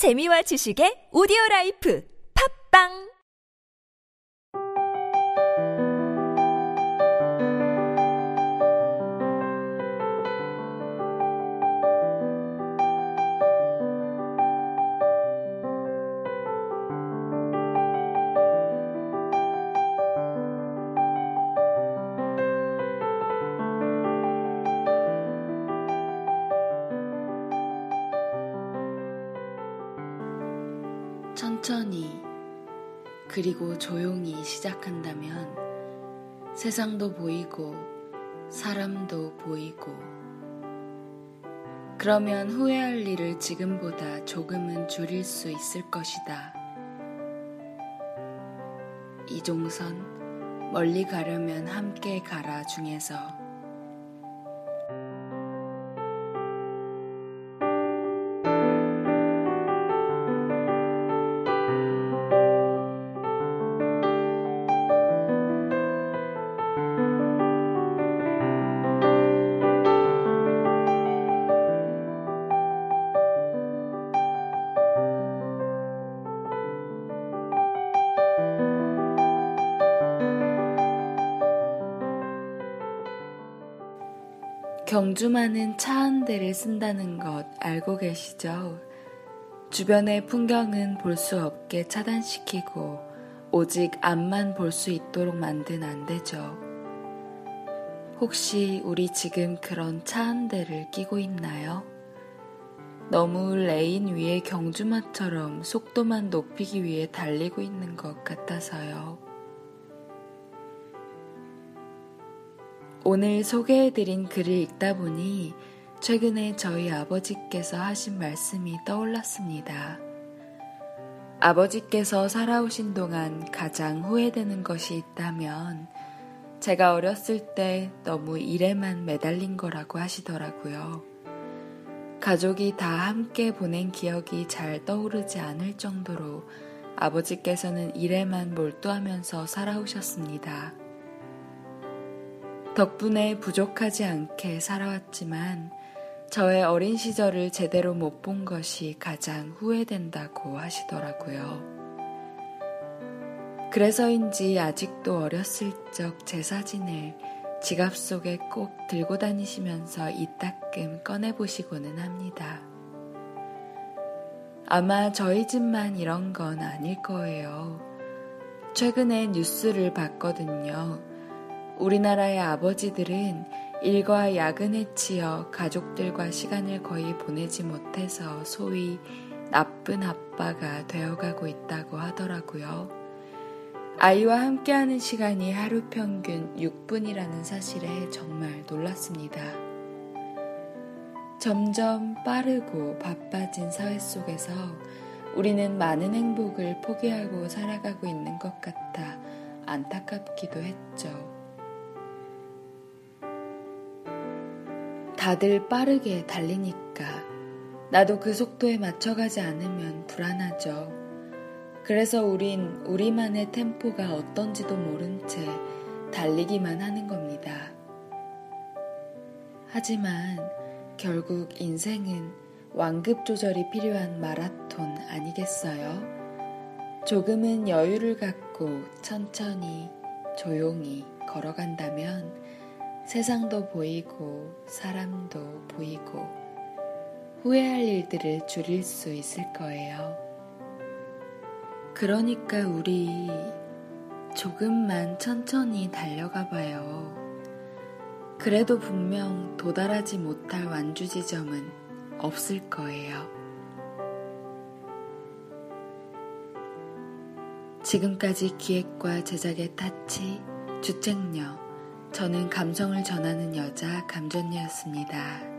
재미와 지식의 오디오 라이프. 팝빵 천천히 그리고 조용히 시작한다면 세상도 보이고 사람도 보이고 그러면 후회할 일을 지금보다 조금은 줄일 수 있을 것이다. 이종선 멀리 가려면 함께 가라 중에서 경주마는 차안대를 쓴다는 것 알고 계시죠? 주변의 풍경은 볼 수 없게 차단시키고 오직 앞만 볼 수 있도록 만든 안대죠. 혹시 우리 지금 그런 차안대를 끼고 있나요? 너무 레인 위에 경주마처럼 속도만 높이기 위해 달리고 있는 것 같아서요. 오늘 소개해드린 글을 읽다 보니 최근에 저희 아버지께서 하신 말씀이 떠올랐습니다. 아버지께서 살아오신 동안 가장 후회되는 것이 있다면 제가 어렸을 때 너무 일에만 매달린 거라고 하시더라고요. 가족이 다 함께 보낸 기억이 잘 떠오르지 않을 정도로 아버지께서는 일에만 몰두하면서 살아오셨습니다. 덕분에 부족하지 않게 살아왔지만 저의 어린 시절을 제대로 못 본 것이 가장 후회된다고 하시더라고요. 그래서인지 아직도 어렸을 적 제 사진을 지갑 속에 꼭 들고 다니시면서 이따끔 꺼내보시고는 합니다. 아마 저희 집만 이런 건 아닐 거예요. 최근에 뉴스를 봤거든요. 우리나라의 아버지들은 일과 야근에 치여 가족들과 시간을 거의 보내지 못해서 소위 나쁜 아빠가 되어가고 있다고 하더라고요. 아이와 함께하는 시간이 하루 평균 6분이라는 사실에 정말 놀랐습니다. 점점 빠르고 바빠진 사회 속에서 우리는 많은 행복을 포기하고 살아가고 있는 것 같아 안타깝기도 했죠. 다들 빠르게 달리니까 나도 그 속도에 맞춰가지 않으면 불안하죠. 그래서 우린 우리만의 템포가 어떤지도 모른 채 달리기만 하는 겁니다. 하지만 결국 인생은 완급 조절이 필요한 마라톤 아니겠어요? 조금은 여유를 갖고 천천히 조용히 걸어간다면 세상도 보이고 사람도 보이고 후회할 일들을 줄일 수 있을 거예요. 그러니까 우리 조금만 천천히 달려가 봐요. 그래도 분명 도달하지 못할 완주 지점은 없을 거예요. 지금까지 기획과 제작의 타치, 주책녀, 저는 감성을 전하는 여자 감전녀였습니다.